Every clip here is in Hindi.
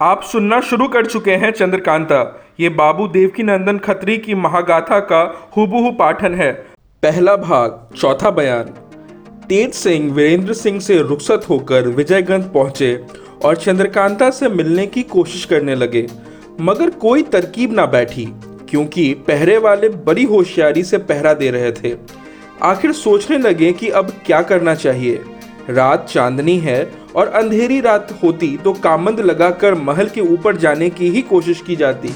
आप सुनना शुरू कर चुके हैं चंद्रकांता। ये बाबू देवकी नंदन खत्री की महागाथा का हुबहू पाठन है। पहला भाग, चौथा बयान। तेज सिंह वीरेंद्र सिंह से रुखसत होकर विजयगंज पहुँचे और चंद्रकांता से मिलने की कोशिश करने लगे। मगर कोई तरकीब ना बैठी, क्योंकि पहरे वाले बड़ी होशियारी से पहरा दे रहे थे। आखिर सोचने लगे कि अब क्या करना चाहिए। रात चांदनी है और अंधेरी रात होती तो कामंद लगाकर महल के ऊपर जाने की ही कोशिश की जाती।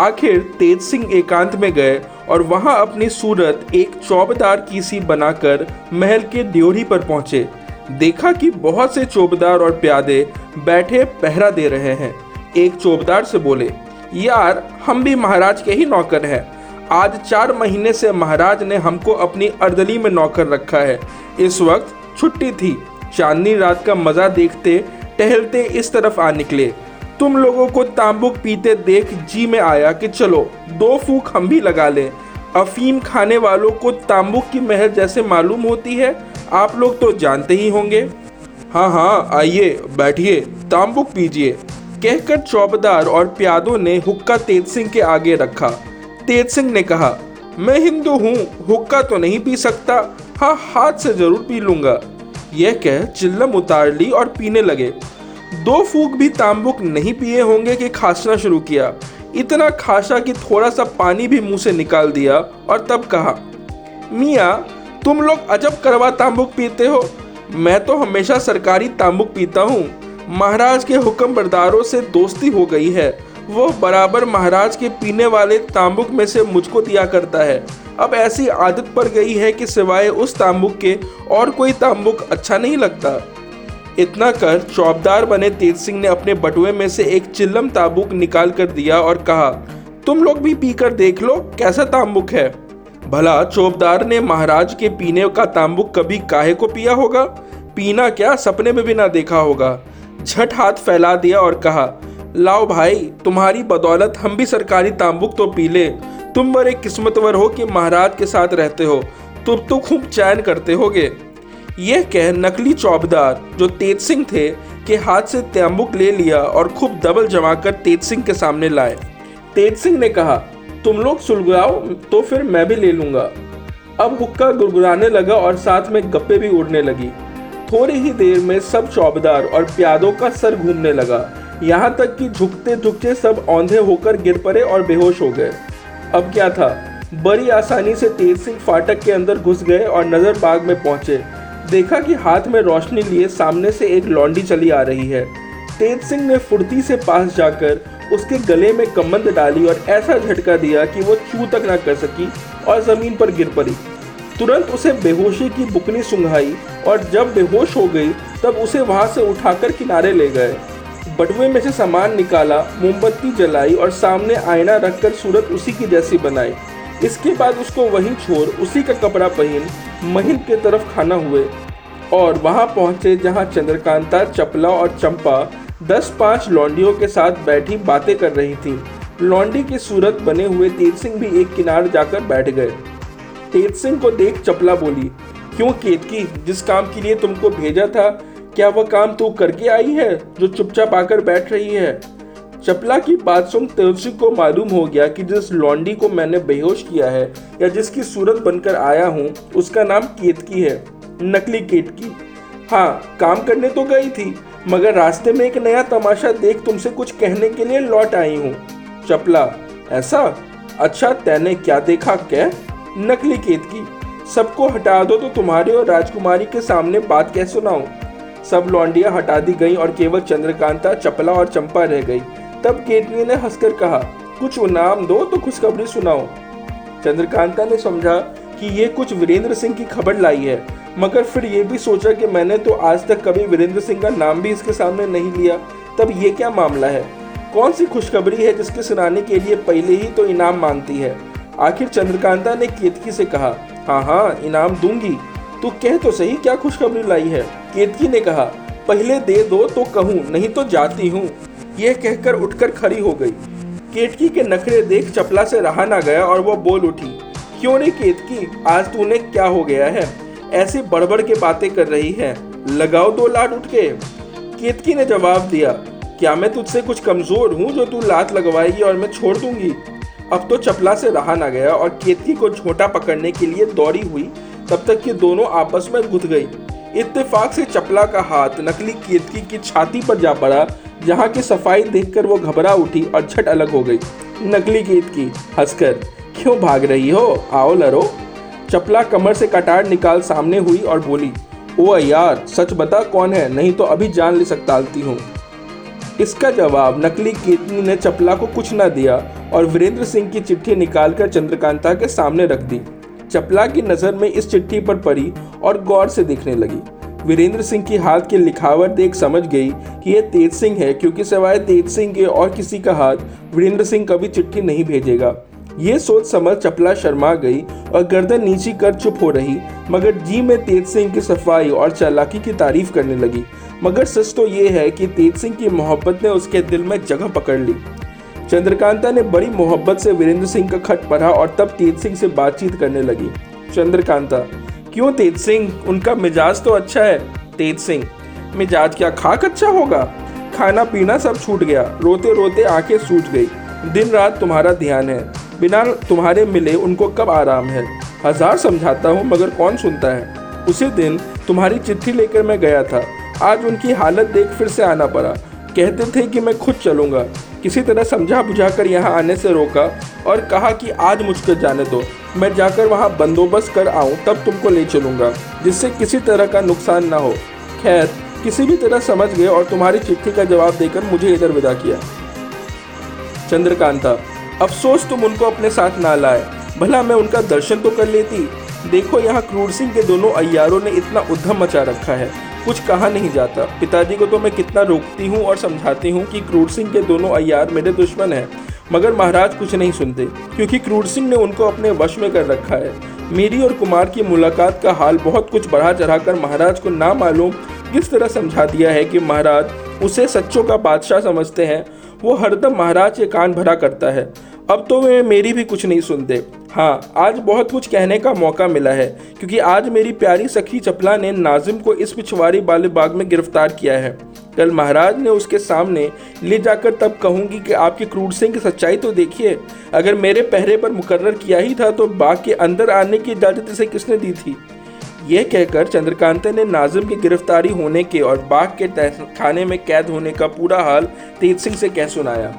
आखिर तेज सिंह एकांत में गए और वहाँ अपनी सूरत एक चौबदार की सी बनाकर महल के ड्योढ़ी पर पहुँचे। देखा कि बहुत से चौबदार और प्यादे बैठे पहरा दे रहे हैं। एक चौबदार से बोले, यार, हम भी महाराज के ही नौकर हैं। आज चार महीने से महाराज ने हमको अपनी अर्दली में नौकर रखा है। इस वक्त छुट्टी थी। चांदनी रात का मज़ा देखते, टहलते इस तरफ़ आ निकले। तुम लोगों को तांबुक पीते देख जी में आया कि चलो, दो फूक हम भी लगा लें। अफीम खाने वालों को तांबुक की महल जैसे मालूम होती है? आप लोग तो जानते ही होंगे। हाँ हाँ आइए, बैठिए, तांबुक पीजिए। कहकर चौबदार और प्यादों ने हुक्का तेज सिंह के आगे रखा। तेज सिंह ने कहा, मैं हिंदू हूँ, हुक्का तो नहीं पी सकता। हाँ हाथ से ज़रूर पी लूँगा। यह कह चिल्लम उतार ली और पीने लगे। दो फूक भी तांबुक नहीं पिए होंगे कि खांसना शुरू किया। इतना खासा कि थोड़ा सा पानी भी मुँह से निकाल दिया और तब कहा, मियाँ, तुम लोग अजब करवा तांबुक पीते हो। मैं तो हमेशा सरकारी तांबुक पीता हूँ। महाराज के हुक्म बरदारों से दोस्ती हो गई है। वो बराबर महाराज के पीने वाले तांबुक में से मुझको दिया करता है। अब ऐसी आदत पड़ गई है कि सिवाय उस तांबुक के और कोई तांबुक अच्छा नहीं लगता। इतना कर, चौबदार बने तेज सिंह ने अपने बटुए में से एक चिल्लम ताबुक निकाल कर दिया और कहा, तुम लोग भी पीकर देख लो, कैसा तांबुक है। भला चौबदार ने महाराज के पीने का तांबुक कभी काहे को पिया होगा? पीना क्या सपने में भी ना देखा होगा। झट हाथ फैला दिया और कहा, लाओ भाई, तुम्हारी बदौलत हम भी सरकारी तांबुक तो पी ले। तुम बड़े किस्मतवर हो कि महाराज के साथ रहते हो। तुम तो खूब चैन करते होगे। यह कह नकली चौबदार, जो तेज सिंह थे, के हाथ से तांबुक ले लिया और खूब दबल जमाकर तेज सिंह के सामने लाए। तेज सिंह ने कहा, तुम लोग सुलगाओ तो फिर मैं भी ले लूँगा। अब हुक्का गुरगुराने लगा और साथ में गप्पे भी उड़ने लगी। थोड़ी ही देर में सब चौबदार और प्यादों का सर घूमने लगा। यहाँ तक कि झुकते झुकते सब औंधे होकर गिर पड़े और बेहोश हो गए। अब क्या था? बड़ी आसानी से तेज सिंह फाटक के अंदर घुस गए और नज़र बाग में पहुँचे। देखा कि हाथ में रोशनी लिए सामने से एक लौंडी चली आ रही है। तेज सिंह ने फुर्ती से पास जाकर उसके गले में कमंद डाली और ऐसा झटका दिया कि वो चू तक ना कर सकी और ज़मीन पर गिर पड़ी। तुरंत उसे बेहोशी की बुकनी सुंघाई और जब बेहोश हो गई, तब उसे वहाँ से उठाकर किनारे ले गए। बटुए में से सामान निकाला, मोमबत्ती जलाई और सामने आईना रखकर सूरत उसी की जैसी बनाई। इसके बाद उसको वहीं छोड़, उसी का कपड़ा पहन महिल के तरफ़ खाना हुए। और वहाँ पहुँचे जहाँ चंद्रकांता, चपला और चंपा दस पाँच लॉन्डियों के साथ बैठी बातें कर रही थी। लॉन्डी की सूरत बने हुए तेज सिंह भी एक किनार जाकर बैठ गए। तेज सिंह को देख चपला बोली, क्यों केतकी, जिस काम के लिए तुमको भेजा था क्या वह काम तू करके आई है, जो चुपचाप आकर बैठ रही है? चपला की बात सुन तुलसी को मालूम हो गया कि जिस लॉन्डी को मैंने बेहोश किया है, या जिसकी सूरत बनकर आया हूँ, उसका नाम केतकी है, नकली केतकी हाँ काम करने तो गई थी, मगर रास्ते में एक नया तमाशा देख तुमसे कुछ कहने के लिए लौट आई हूँ। चपला, ऐसा? अच्छा तैने क्या देखा क्या? नकली केतकी सबको हटा दो तो तुम्हारे और राजकुमारी के सामने बात कैसे सुनाऊं? सब लौंडियाँ हटा दी गईं और केवल चंद्रकांता, चपला और चंपा रह गई। तब केतनी ने हंसकर कहा, कुछ नाम दो तो खुशखबरी सुनाओ। चंद्रकांता ने समझा कि ये कुछ वीरेंद्र सिंह की खबर लाई है, मगर फिर ये भी सोचा कि मैंने तो आज तक कभी वीरेंद्र सिंह का नाम भी इसके सामने नहीं लिया। तब ये क्या मामला है? कौन सी खुशखबरी है जिसके सुनाने के लिए पहले ही तो इनाम मांगती है? आखिर चंद्रकांता ने केतकी से कहा हाँ हाँ इनाम दूँगी। तू कह तो सही, क्या खुशखबरी लाई है? केतकी ने कहा, पहले दे दो तो कहूँ, नहीं तो जाती हूँ। यह कहकर उठकर खड़ी हो गई। केतकी के नखरे देख चपला से रहा ना गया और वो बोल उठी, क्यों रे केतकी, आज तूने क्या हो गया है? ऐसी बड़बड़ के बातें कर रही है। लगाओ दो लाड उठ के। केतकी ने जवाब दिया, क्या मैं तुझसे कुछ कमज़ोर हूँ जो तू लात लगवाएगी और मैं छोड़ दूँगी? अब तो चपला से रहा ना गया और केतकी को झोटा पकड़ने के लिए दौड़ी हुई, तब तक कि दोनों आपस में गुथ गई। इत्तेफाक से चपला का हाथ, नकली केतकी की छाती पर जा पड़ा, जहाँ की सफ़ाई देखकर वो घबरा उठी और झट अलग हो गई। नकली केतकी हंसकर, क्यों भाग रही हो? आओ लरो। चपला कमर से कटार निकाल सामने हुई और बोली, ओ यार सच बता कौन है? नहीं तो अभी जान ले सकतालती हूँ। इसका जवाब, नकली केतनी ने चपला को कुछ न दिया और वीरेंद्र सिंह की चिट्ठी निकालकर चंद्रकांता के सामने रख दी। चपला की नज़र में इस चिट्ठी पर पड़ी और गौर से देखने लगी। वीरेंद्र सिंह की हाथ की लिखावट देख समझ गई कि यह तेज सिंह है, क्योंकि सिवाय तेज सिंह के और किसी का हाथ वीरेंद्र सिंह कभी चिट्ठी नहीं भेजेगा। ये सोच समझ चपला शर्मा गई और गर्दन नीची कर चुप हो रही, मगर जी में तेज सिंह की सफ़ाई और चालाकी की तारीफ़ करने लगी। मगर सच तो ये है कि तेज सिंह की मोहब्बत ने उसके दिल में जगह पकड़ ली। चंद्रकांता ने बड़ी मोहब्बत से वीरेंद्र सिंह का खत पढ़ा और तब तेज सिंह से बातचीत करने लगी। चंद्रकांता, क्यों तेज सिंह? उनका मिजाज तो अच्छा है। तेज सिंह, मिजाज क्या खाक अच्छा होगा? खाना पीना सब छूट गया। रोते रोते आँखें सूट गई। दिन रात तुम्हारा ध्यान है। बिना तुम्हारे मिले उनको कब आराम है? हज़ार समझाता हूँ, मगर कौन सुनता है? उसी दिन तुम्हारी चिट्ठी लेकर मैं गया था। आज उनकी हालत देख फिर से आना पड़ा। कहते थे कि मैं खुद चलूँगा। किसी तरह समझा बुझा कर यहाँ आने से रोका और कहा कि आज मुझको जाने दो। मैं जाकर वहाँ बंदोबस्त कर आऊँ, तब तुमको ले चलूँगा, जिससे किसी तरह का नुकसान ना हो। खैर, किसी भी तरह समझ गए और तुम्हारी चिट्ठी का जवाब देकर मुझे इधर विदा किया। चंद्रकांता, अफसोस तुम उनको अपने साथ ना लाए। भला मैं उनका दर्शन तो कर लेती? देखो यहाँ क्रूर सिंह के दोनों अयारों ने इतना उद्धम मचा रखा है। कुछ कहा नहीं जाता। पिताजी को तो मैं कितना रोकती हूँ और समझाती हूँ कि क्रूर सिंह के दोनों अयार मेरे दुश्मन हैं, मगर महाराज कुछ नहीं सुनते, क्योंकि क्रूर सिंह ने उनको अपने वश में कर रखा है। मेरी और कुमार की मुलाकात का हाल बहुत कुछ बढ़ा चढ़ाकर महाराज को ना मालूम किस तरह समझा दिया है कि महाराज उसे सच्चों का बादशाह समझते हैं। वो हरदम महाराज के कान भरा करता है। अब तो वे मेरी भी कुछ नहीं सुनते। हाँ आज बहुत कुछ कहने का मौका मिला है, क्योंकि आज मेरी प्यारी सखी चपला ने नाजिम को इस पिछवाड़ी वाले बाग में गिरफ़्तार किया है। कल महाराज ने उसके सामने ले जाकर तब कहूँगी कि आपके क्रूर सिंह की सच्चाई तो देखिए। अगर मेरे पहरे पर मुकर्र किया ही था तो बाग के अंदर आने की इजाज़त इसे किसने दी थी? यह कहकर चंद्रकांता ने नाजिम की गिरफ्तारी होने के और बाग के खाने में कैद होने का पूरा हाल तेज सिंह से कह सुनाया।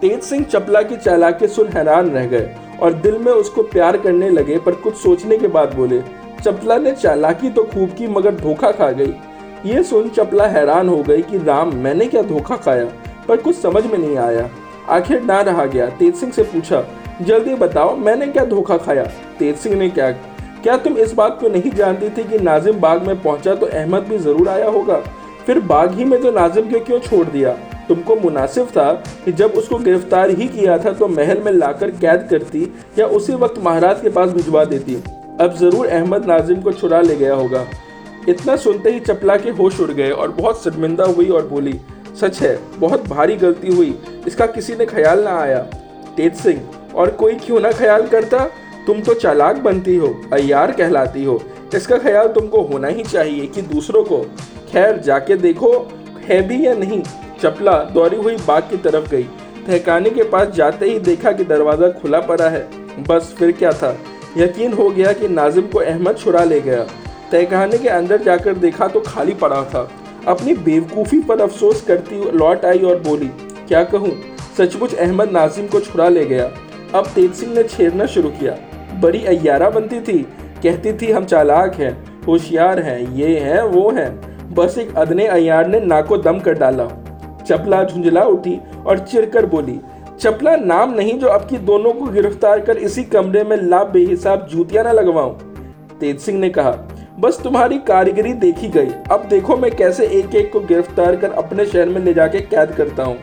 तेज सिंह चपला की चालाकी सुन हैरान रह गए और दिल में उसको प्यार करने लगे, पर कुछ सोचने के बाद बोले, चपला ने चालाकी तो खूब की, मगर धोखा खा गई। ये सुन चपला हैरान हो गई कि, राम, मैंने क्या धोखा खाया? पर कुछ समझ में नहीं आया। आखिर ना रहा गया। तेज सिंह से पूछा, जल्दी बताओ, मैंने क्या धोखा खाया? तेज सिंह ने क्या क्या तुम इस बात को नहीं जानती थी कि नाजिम बाग में पहुँचा तो अहमद भी ज़रूर आया होगा? फिर बाग ही में तो नाजिम को क्यों छोड़ दिया? तुमको मुनासिब था कि जब उसको गिरफ़्तार ही किया था तो महल में लाकर कैद करती या उसी वक्त महाराज के पास भिजवा देती। अब ज़रूर अहमद नाजिम को छुड़ा ले गया होगा। इतना सुनते ही चपला के होश उड़ गए और बहुत शर्मिंदा हुई और बोली, सच है, बहुत भारी गलती हुई, इसका किसी ने ख्याल ना आया। तेज सिंह, और कोई क्यों ना ख्याल करता? तुम तो चालाक बनती हो अयार कहलाती हो। इसका ख्याल तुमको होना ही चाहिए कि दूसरों को। खैर, जाके देखो, है भी या नहीं चपला दौड़ी हुई बाग की तरफ़ गई। ठहकाने के पास जाते ही देखा कि दरवाज़ा खुला पड़ा है। बस फिर क्या था? यकीन हो गया कि नाजिम को अहमद छुड़ा ले गया। तहखाने के अंदर जाकर देखा तो खाली पड़ा था। अपनी बेवकूफ़ी पर अफसोस करती लौट आई और बोली, क्या कहूँ? सचमुच अहमद नाजिम को छुड़ा ले गया। अब तेज सिंह ने छेड़ना शुरू किया। बड़ी अयारा बनती थी। कहती थी, हम चालाक हैं, होशियार हैं, ये हैं, वो हैं। बस एक अदने अयार ने नाको दम कर डाला। चपला झुंझला उठी और चिरकर बोली, चपला नाम नहीं जो अब की दोनों को गिरफ़्तार कर इसी कमरे में लाभ बेहिसाब जूतियाँ ना लगवाऊं? तेज सिंह ने कहा, बस तुम्हारी कारीगरी देखी गई। अब देखो मैं कैसे एक एक को गिरफ़्तार कर अपने शहर में ले जाके कैद करता हूँ.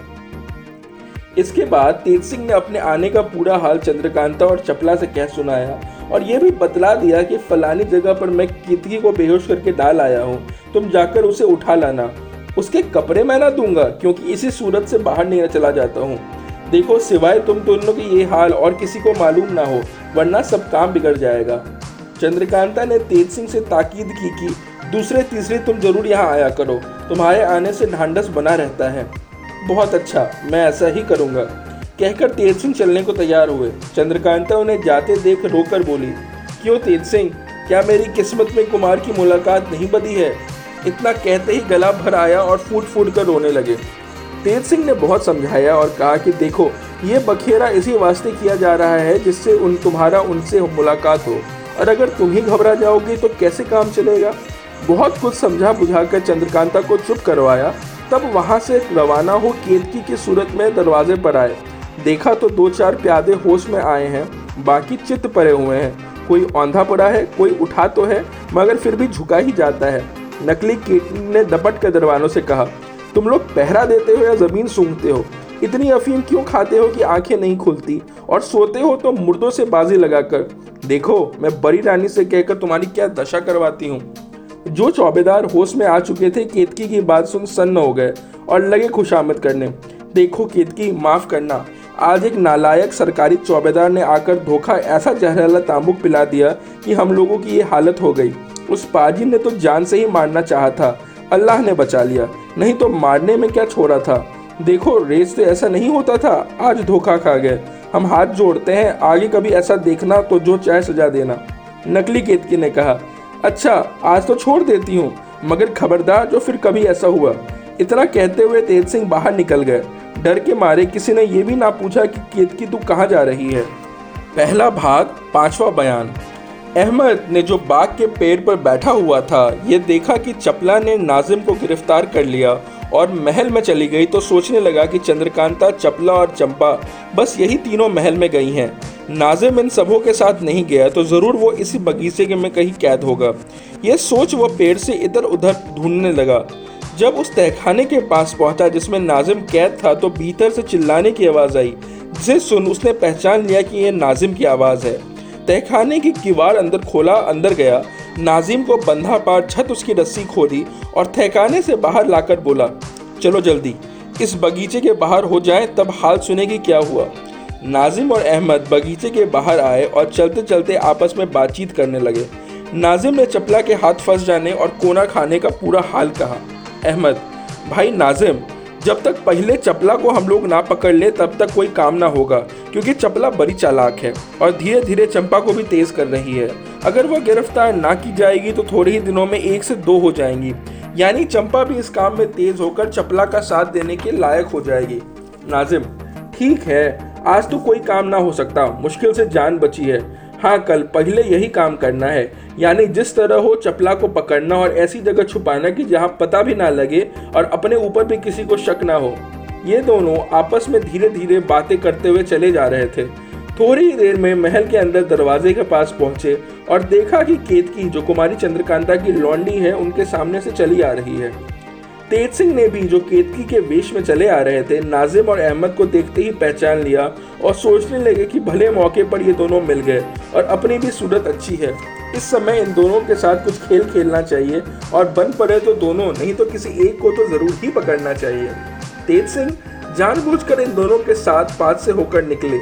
इसके बाद तेज सिंह ने अपने आने का पूरा हाल चंद्रकांता और चपला से कह सुनाया और यह भी बतला दिया कि फलानी जगह पर मैं कीतकी को बेहोश करके डाल आया हूँ। तुम जाकर उसे उठा लाना। उसके कपड़े मैं ना दूँगा, क्योंकि इसी सूरत से बाहर नहीं चला जाता हूँ। देखो, सिवाय तुम दोनों की ये हाल और किसी को मालूम ना हो, वरना सब काम बिगड़ जाएगा। चंद्रकांता ने तेज सिंह से ताकीद की कि दूसरे तीसरे तुम ज़रूर यहाँ आया करो। तुम्हारे आने से ढांडस बना रहता है। बहुत अच्छा मैं ऐसा ही करूँगा। कहकर तेज सिंह चलने को तैयार हुए। चंद्रकांता उन्हें जाते देख रोकर बोली, क्यों तेज सिंह? क्या मेरी किस्मत में कुमार की मुलाकात नहीं बदी है? इतना कहते ही गला भर आया और फूट फूट कर रोने लगे। तेज सिंह ने बहुत समझाया और कहा कि देखो, ये बखेरा इसी वास्ते किया जा रहा है जिससे उन तुम्हारा उनसे मुलाकात हो। और अगर तुम ही घबरा जाओगे तो कैसे काम चलेगा? बहुत कुछ समझा बुझा कर चंद्रकांता को चुप करवाया। तब वहाँ से रवाना हो केतकी की सूरत में दरवाजे पर आए। देखा तो दो चार प्यादे होश में आए हैं। बाकी चित्त पड़े हुए हैं। कोई औंधा पड़ा है, कोई उठा तो है, मगर फिर भी झुका ही जाता है। नकली कीट ने दपट के दरवानों से कहा, तुम लोग पहरा देते हो या ज़मीन सूंघते हो? इतनी अफीम क्यों खाते हो कि आँखें नहीं खुलती? और सोते हो तो मुर्दों से बाजी लगाकर? देखो, मैं बड़ी रानी से कहकर तुम्हारी क्या दशा करवाती हूँ? जो चौबेदार होश में आ चुके थे, केतकी की बात सुन सन्न हो गए और लगे खुशामद करने। देखो केतकी, माफ़ करना। आज एक नालायक सरकारी चौबेदार ने आकर धोखा, ऐसा जहरीला तांबुक पिला दिया कि हम लोगों की ये हालत हो गई। उस पाजी ने तो जान से ही मारना चाहा था। अल्लाह ने बचा लिया। नहीं तो मारने में क्या छोड़ा था? देखो, रेस से ऐसा नहीं होता था, आज धोखा खा गए। हम हाथ जोड़ते हैं, आगे कभी ऐसा देखना तो जो चाहे सजा देना। नकली केतकी ने कहा अच्छा आज तो छोड़ देती हूँ, मगर खबरदार जो फिर कभी ऐसा हुआ। इतना कहते हुए तेज सिंह बाहर निकल गए। डर के मारे किसी ने यह भी ना पूछा कि केतकी तू कहाँ जा रही है। पहला भाग, पांचवा बयान। अहमद ने जो बाग के पेड़ पर बैठा हुआ था, ये देखा कि चपला ने नाजिम को गिरफ़्तार कर लिया और महल में चली गई तो सोचने लगा कि चंद्रकांता, चपला और चंपा बस यही तीनों महल में गई हैं। नाजिम इन सबों के साथ नहीं गया तो ज़रूर वो इसी बगीचे के में कहीं कैद होगा। ये सोच वह पेड़ से इधर उधर ढूँढने लगा। जब उस तहखाने के पास पहुँचा जिसमें नाजिम कैद था तो भीतर से चिल्लाने की आवाज़ आई। जिसे सुन उसने पहचान लिया कि यह नाजिम की आवाज़ है। तहखाने की किवाड़ अंदर खोला, अंदर गया। नाजिम को बंधा पार छत उसकी रस्सी खोली और तहखाने से बाहर लाकर बोला, चलो जल्दी, इस बगीचे के बाहर हो जाए, तब हाल सुनेगी क्या हुआ? नाजिम और अहमद बगीचे के बाहर आए और चलते चलते आपस में बातचीत करने लगे। नाजिम ने चपला के हाथ फंस जाने और कोना खाने का पूरा हाल कहा। अहमद, भाई नाजिम जब तक पहले चपला को हम लोग ना पकड़ ले, तब तक कोई काम ना होगा, क्योंकि चपला बड़ी चालाक है और धीरे धीरे चंपा को भी तेज कर रही है। अगर वह गिरफ़्तार ना की जाएगी तो थोड़े ही दिनों में एक से दो हो जाएँगी। यानी चंपा भी इस काम में तेज होकर चपला का साथ देने के लायक हो जाएगी। नाजिम, ठीक है, आज तो कोई काम ना हो सकता। मुश्किल से जान बची है। हाँ कल पहले यही काम करना है। यानी जिस तरह हो, चपला को पकड़ना और ऐसी जगह छुपाना कि जहाँ पता भी ना लगे और अपने ऊपर भी किसी को शक ना हो। ये दोनों आपस में धीरे धीरे बातें करते हुए चले जा रहे थे। थोड़ी ही देर में महल के अंदर दरवाजे के पास पहुँचे और देखा कि केतकी, जो कुमारी चंद्रकांता की लॉन्डी है, उनके सामने से चली आ रही है। तेज सिंह ने भी, जो केतकी के वेश में चले आ रहे थे, नाजिम और अहमद को देखते ही पहचान लिया और सोचने लगे कि भले मौके पर ये दोनों मिल गए और अपनी भी सूरत अच्छी है। इस समय इन दोनों के साथ कुछ खेल खेलना चाहिए और बन पड़े तो दोनों, नहीं तो किसी एक को तो ज़रूर ही पकड़ना चाहिए। तेज सिंह जानबूझकर इन दोनों के साथ पास से होकर निकले।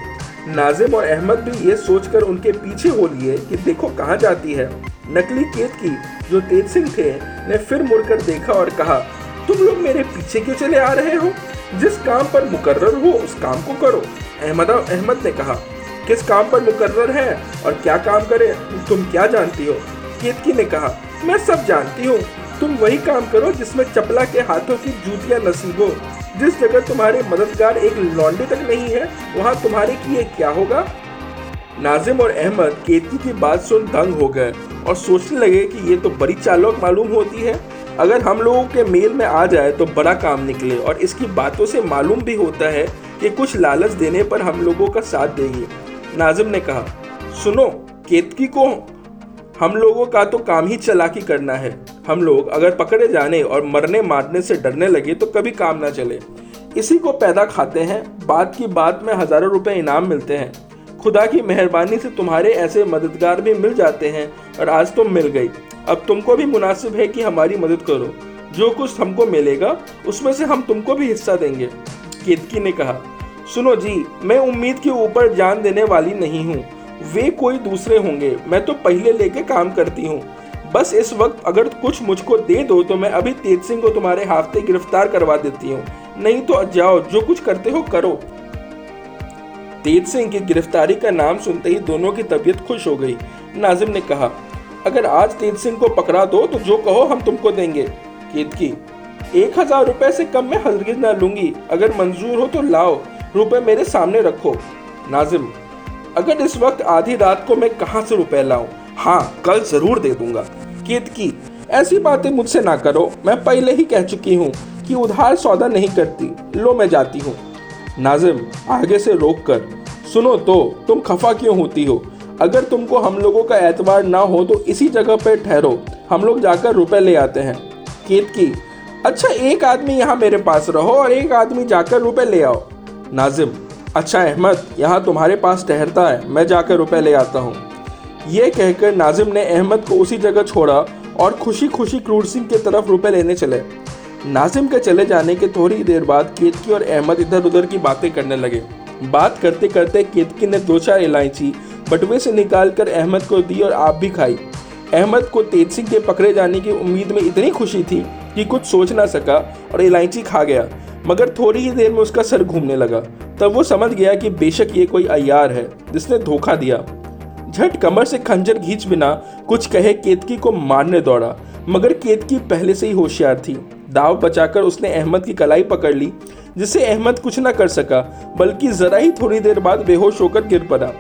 नाजिम और अहमद भी ये सोचकर उनके पीछे हो लिए कि देखो कहाँ जाती है। नकली केत की जो तेज सिंह थे, ने फिर मुड़कर देखा और कहा तुम लोग मेरे पीछे क्यों चले आ रहे हो? जिस काम पर मुकर्र हो, उस काम को करो। अहमद अहमद ने कहा, किस काम पर मुकर्र है और क्या काम करे, तुम क्या जानती हो? केतकी ने कहा, मैं सब जानती हूँ। तुम वही काम करो जिसमें चपला के हाथों की जूतियाँ नसीब हो। जिस जगह तुम्हारे मददगार एक लौंडे तक नहीं है, वहाँ तुम्हारे किए क्या होगा? नाजिम और अहमद केतकी की बात सुन दंग हो गए और सोचने लगे कि ये तो बड़ी चालक मालूम होती है। अगर हम लोगों के मेल में आ जाए तो बड़ा काम निकले और इसकी बातों से मालूम भी होता है कि कुछ लालच देने पर हम लोगों का साथ देगी। नाजिम ने कहा, सुनो, केतकी को हम लोगों का तो काम ही चलाकी करना है। हम लोग अगर पकड़े जाने और मरने मारने से डरने लगे तो कभी काम ना चले। इसी को पैदा खाते हैं। बात की बात में हज़ारों रुपए इनाम मिलते हैं। खुदा की मेहरबानी से तुम्हारे ऐसे मददगार भी मिल जाते हैं और आज तुम मिल गई। अब तुमको भी मुनासिब है कि हमारी मदद करो। जो कुछ हमको मिलेगा, उसमें से हम तुमको भी हिस्सा देंगे, केतकी ने कहा। सुनो जी, मैं उम्मीद के ऊपर जान देने वाली नहीं हूँ। वे कोई दूसरे होंगे। मैं तो पहले लेके काम करती हूँ। बस इस वक्त अगर कुछ मुझको दे दो तो मैं अभी तेज सिंह को तुम्हारे हाथ गिरफ़्तार करवा देती हूँ। नहीं तो जाओ, जो कुछ करते हो करो। तेज सिंह की गिरफ्तारी का नाम सुनते ही दोनों की तबीयत खुश हो गई। नाजिम ने कहा अगर आज तेज सिंह को पकड़ा दो तो जो कहो हम तुमको देंगे। केतकी एक हज़ार रुपए से कम में हरगिज ना लूँगी। अगर मंजूर हो तो लाओ, रुपए मेरे सामने रखो। नाजिम, अगर इस वक्त आधी रात को मैं कहाँ से रुपए लाऊं? हाँ कल ज़रूर दे दूँगा। केतकी ऐसी बातें मुझसे ना करो। मैं पहले ही कह चुकी हूँ कि उधार सौदा नहीं करती। लो, मैं जाती हूँ। नाजिम, आगे से रोक कर, सुनो तो तुम खफा क्यों होती हो? अगर तुमको हम लोगों का एतबार ना हो तो इसी जगह पर ठहरो। हम लोग जाकर रुपए ले आते हैं। केत की अच्छा एक आदमी यहाँ मेरे पास रहो और एक आदमी जाकर रुपए ले आओ। नाजिम अच्छा अहमद, यहाँ तुम्हारे पास ठहरता है, मैं जाकर रुपए ले आता हूँ। ये कहकर नाजिम ने अहमद को उसी जगह छोड़ा और खुशी खुशी क्रूर सिंह की तरफ़ रुपए लेने चले। नाजिम के चले जाने के थोड़ी देर बाद केतकी और अहमद इधर उधर की बातें करने लगे। बात करते करते केतकी ने दो चार इलायची बटुए से निकाल कर अहमद को दी और आप भी खाई। अहमद को तेज सिंह के पकड़े जाने की उम्मीद में इतनी खुशी थी कि कुछ सोच ना सका और इलायची खा गया, मगर थोड़ी ही देर में उसका सर घूमने लगा। तब वो समझ गया कि बेशक ये कोई अयार है, जिसने धोखा दिया। झट कमर से खंजर घींच बिना कुछ कहे, केतकी को मारने दौड़ा, मगर केतकी पहले से ही होशियार थी। दाव बचाकर उसने अहमद की कलाई पकड़ ली, जिससे अहमद कुछ ना कर सका, बल्कि जरा ही थोड़ी देर बाद बेहोश होकर गिर पड़ा।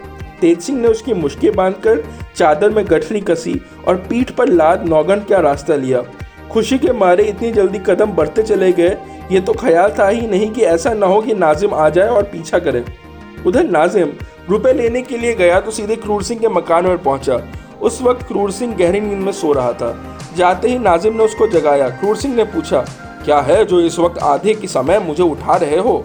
तेज सिंह ने उसकी मुश्के बांधकर चादर में गठरी कसी और पीठ पर लाद नौगन का रास्ता लिया। खुशी के मारे इतनी जल्दी कदम बढ़ते चले गए। ये तो ख्याल था ही नहीं कि ऐसा न हो कि नाजिम आ जाए और पीछा करे। उधर नाजिम रुपए लेने के लिए गया तो सीधे क्रूर सिंह के मकान पर पहुँचा। उस वक्त क्रूर सिंह गहरी नींद में सो रहा था। जाते ही नाजिम ने उसको जगाया। क्रूर सिंह ने पूछा, क्या है जो इस वक्त आधे के समय मुझे उठा रहे हो?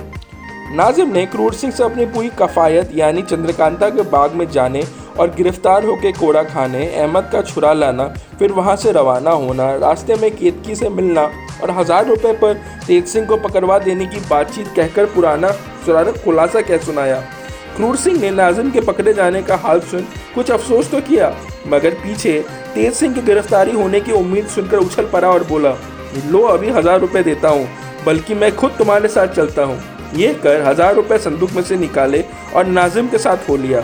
नाजिम ने क्रूर सिंह से अपनी पूरी कफायत, यानी चंद्रकांता के बाग में जाने और गिरफ़्तार होकर कोड़ा खाने, अहमद का छुरा लाना, फिर वहाँ से रवाना होना, रास्ते में केतकी से मिलना और हज़ार रुपये पर तेज सिंह को पकड़वा देने की बातचीत कहकर पुराना पुराना खुलासा कह सुनाया। क्रूर सिंह ने नाजिम के पकड़े जाने का हाल सुन कुछ अफसोस तो किया, मगर पीछे तेज सिंह की गिरफ्तारी होने की उम्मीद सुनकर उछल पड़ा और बोला, लो, अभी हज़ार रुपये देता हूँ, बल्कि मैं खुद तुम्हारे साथ चलता हूँ। ये कर हज़ार रुपए संदूक में से निकाले और नाजिम के साथ हो लिया।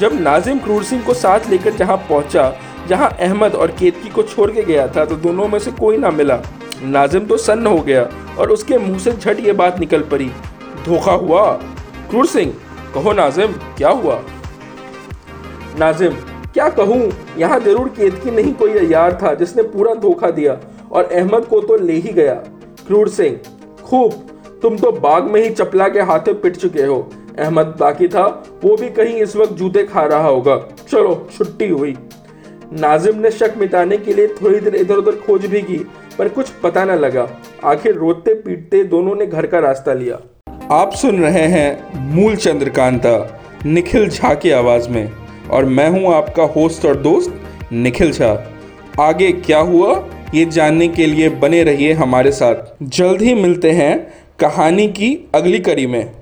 जब नाजिम क्रूर सिंह को साथ लेकर जहाँ पहुँचा, जहाँ अहमद और केतकी को छोड़ के गया था तो दोनों में से कोई ना मिला। नाजिम तो सन्न हो गया और उसके मुँह से झट ये बात निकल पड़ी। धोखा हुआ? क्रूर सिंह, कहो नाजिम, क्या हुआ? नाजिम, क्या कहूँ? यहाँ ज़रूर केतकी नहीं कोई यार था जिसने पूरा धोखा दिया और अहमद को तो ले ही गया। क्रूर सिंह, खूब। तुम तो बाग में ही चपला के हाथे पिट चुके हो। अहमद बाकी था, वो भी कहीं इस वक्त जूते खा रहा होगा। चलो, छुट्टी हुई। नाजिम ने शक मिटाने के लिए थोड़ी देर इधर उधर खोज भी की, पर कुछ पता न लगा। आखिर रोते पीटते दोनों ने घर का रास्ता लिया। आप सुन रहे हैं मूल चंद्रकांता, निखिल झा की आवाज़ में। और मैं हूँ आपका होस्ट और दोस्त, निखिल झा। आगे क्या हुआ, ये जानने के लिए बने रहिए हमारे साथ। जल्द ही मिलते हैं कहानी की अगली कड़ी में।